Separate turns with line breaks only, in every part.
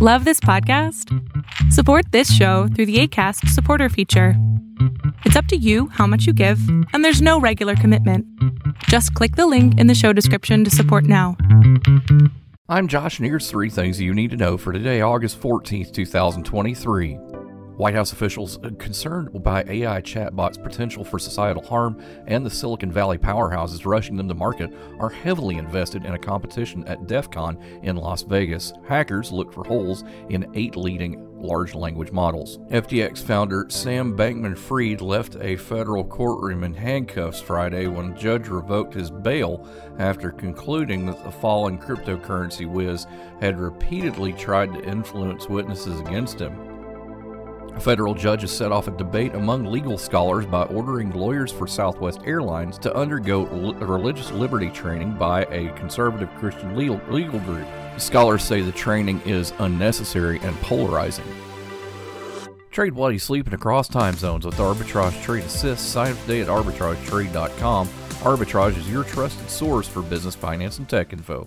Love this podcast? Support this show through the ACAST supporter feature. It's up to you how much you give, and there's no regular commitment. Just click the link in the show description to support now.
I'm Josh, and here's three things you need to know for today, August 14th, 2023. White House officials concerned by AI chatbots' potential for societal harm and the Silicon Valley powerhouses rushing them to market are heavily invested in a competition at DEF CON in Las Vegas. Hackers look for holes in eight leading large language models. FTX founder Sam Bankman Fried left a federal courtroom in handcuffs Friday when a judge revoked his bail after concluding that the fallen cryptocurrency whiz had repeatedly tried to influence witnesses against him. A federal judge has set off a debate among legal scholars by ordering lawyers for Southwest Airlines to undergo religious liberty training by a conservative Christian legal, legal group. Scholars say the training is unnecessary and polarizing. Trade while you sleep and across time zones with Arbitrage Trade Assist. Sign up today at arbitragetrade.com. Arbitrage is your trusted source for business, finance, and tech info.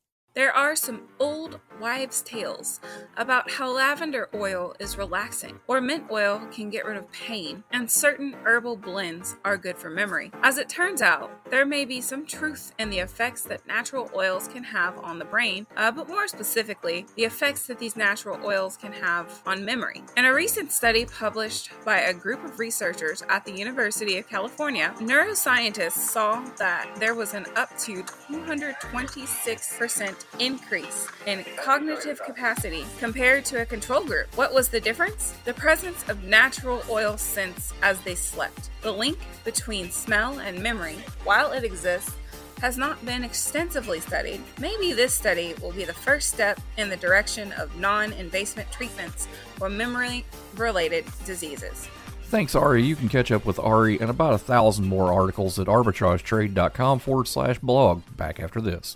There are some old wives' tales about how lavender oil is relaxing, or mint oil can get rid of pain, and certain herbal blends are good for memory. As it turns out, there may be some truth in the effects that natural oils can have on the brain, uh, but more specifically, the effects that these natural oils can have on memory. In a recent study published by a group of researchers at the University of California, neuroscientists saw that there was an up to 226% increase in cognitive capacity compared to a control group. What was the difference? The presence of natural oil scents as they slept. The link between smell and memory, while it exists, has not been extensively studied. Maybe this study will be the first step in the direction of non invasive treatments for memory related diseases.
Thanks, Ari. You can catch up with Ari and about a thousand more articles at arbitragetrade.com forward slash blog. Back after this.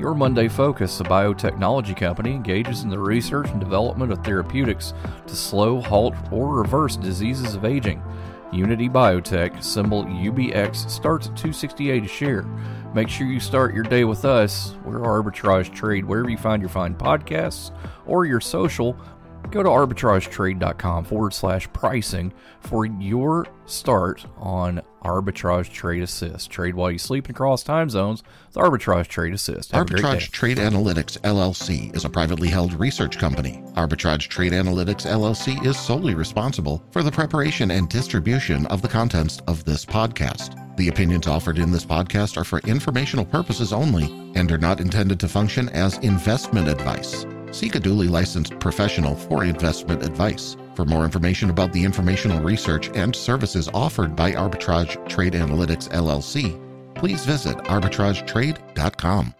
Your Monday Focus, a biotechnology company, engages in the research and development of therapeutics to slow, halt, or reverse diseases of aging. Unity Biotech, symbol UBX, starts at 268 a share. Make sure you start your day with us. We're Arbitrage Trade, wherever you find your fine podcasts or your social. Go to arbitragetrade.com forward slash pricing for your start on Arbitrage Trade Assist. Trade while you sleep and across time zones with Arbitrage Trade Assist.
Have Arbitrage Trade Analytics LLC is a privately held research company. Arbitrage Trade Analytics LLC is solely responsible for the preparation and distribution of the contents of this podcast. The opinions offered in this podcast are for informational purposes only and are not intended to function as investment advice. Seek a duly licensed professional for investment advice. For more information about the informational research and services offered by Arbitrage Trade Analytics LLC, please visit arbitragetrade.com.